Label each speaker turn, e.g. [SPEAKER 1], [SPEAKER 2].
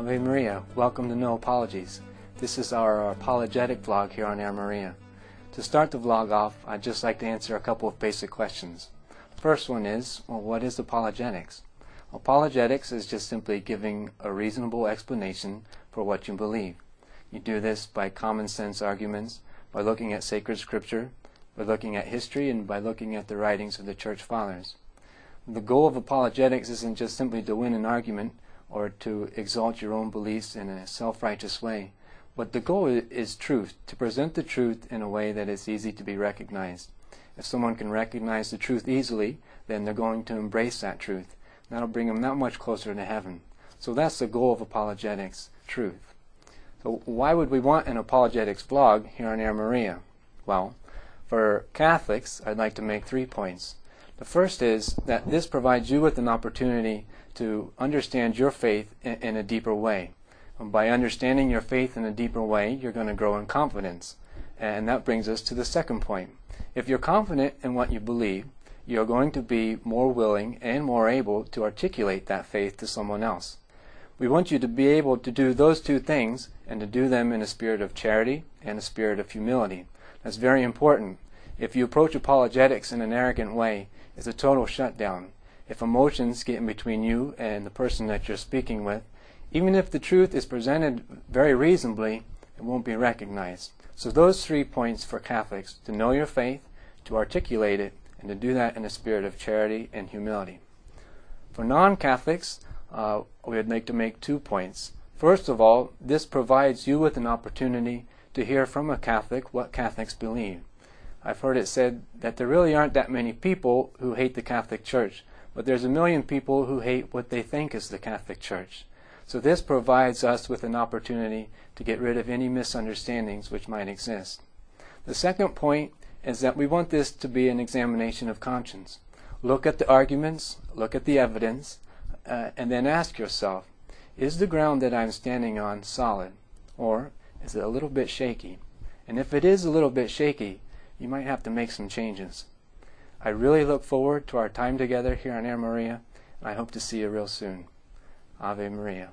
[SPEAKER 1] Ave Maria. Welcome to No Apologies. This is our apologetic vlog here on Air Maria. To start the vlog off, I'd just like to answer a couple of basic questions. First one is, well, what is apologetics? Apologetics is just simply giving a reasonable explanation for what you believe. You do this by common sense arguments, by looking at sacred scripture, by looking at history, and by looking at the writings of the church fathers. The goal of apologetics isn't just simply to win an argument or to exalt your own beliefs in a self-righteous way. But the goal is truth, to present the truth in a way that is easy to be recognized. If someone can recognize the truth easily, then they're going to embrace that truth. That'll bring them that much closer to heaven. So that's the goal of apologetics, truth. So why would we want an apologetics blog here on Air Maria? Well, for Catholics, I'd like to make three points. The first is that this provides you with an opportunity to understand your faith in, in a deeper way. And by understanding your faith in a deeper way, you're going to grow in confidence. And that brings us to the second point. If you're confident in what you believe, you're going to be more willing and more able to articulate that faith to someone else. We want you to be able to do those two things and to do them in a spirit of charity and a spirit of humility. That's very important. If you approach apologetics in an arrogant way, it's a total shutdown. If emotions get in between you and the person that you're speaking with, even if the truth is presented very reasonably, it won't be recognized. So those three points for Catholics, to know your faith, to articulate it, and to do that in a spirit of charity and humility. For non-Catholics, uh, we would like to make two points. First of all, this provides you with an opportunity to hear from a Catholic what Catholics believe. I've heard it said that there really aren't that many people who hate the Catholic Church, but there's a million people who hate what they think is the Catholic Church. So this provides us with an opportunity to get rid of any misunderstandings which might exist. The second point is that we want this to be an examination of conscience. Look at the arguments, look at the evidence, uh, and then ask yourself, is the ground that I'm standing on solid, or is it a little bit shaky? And if it is a little bit shaky, you might have to make some changes. I really look forward to our time together here on Air Maria, and I hope to see you real soon. Ave Maria.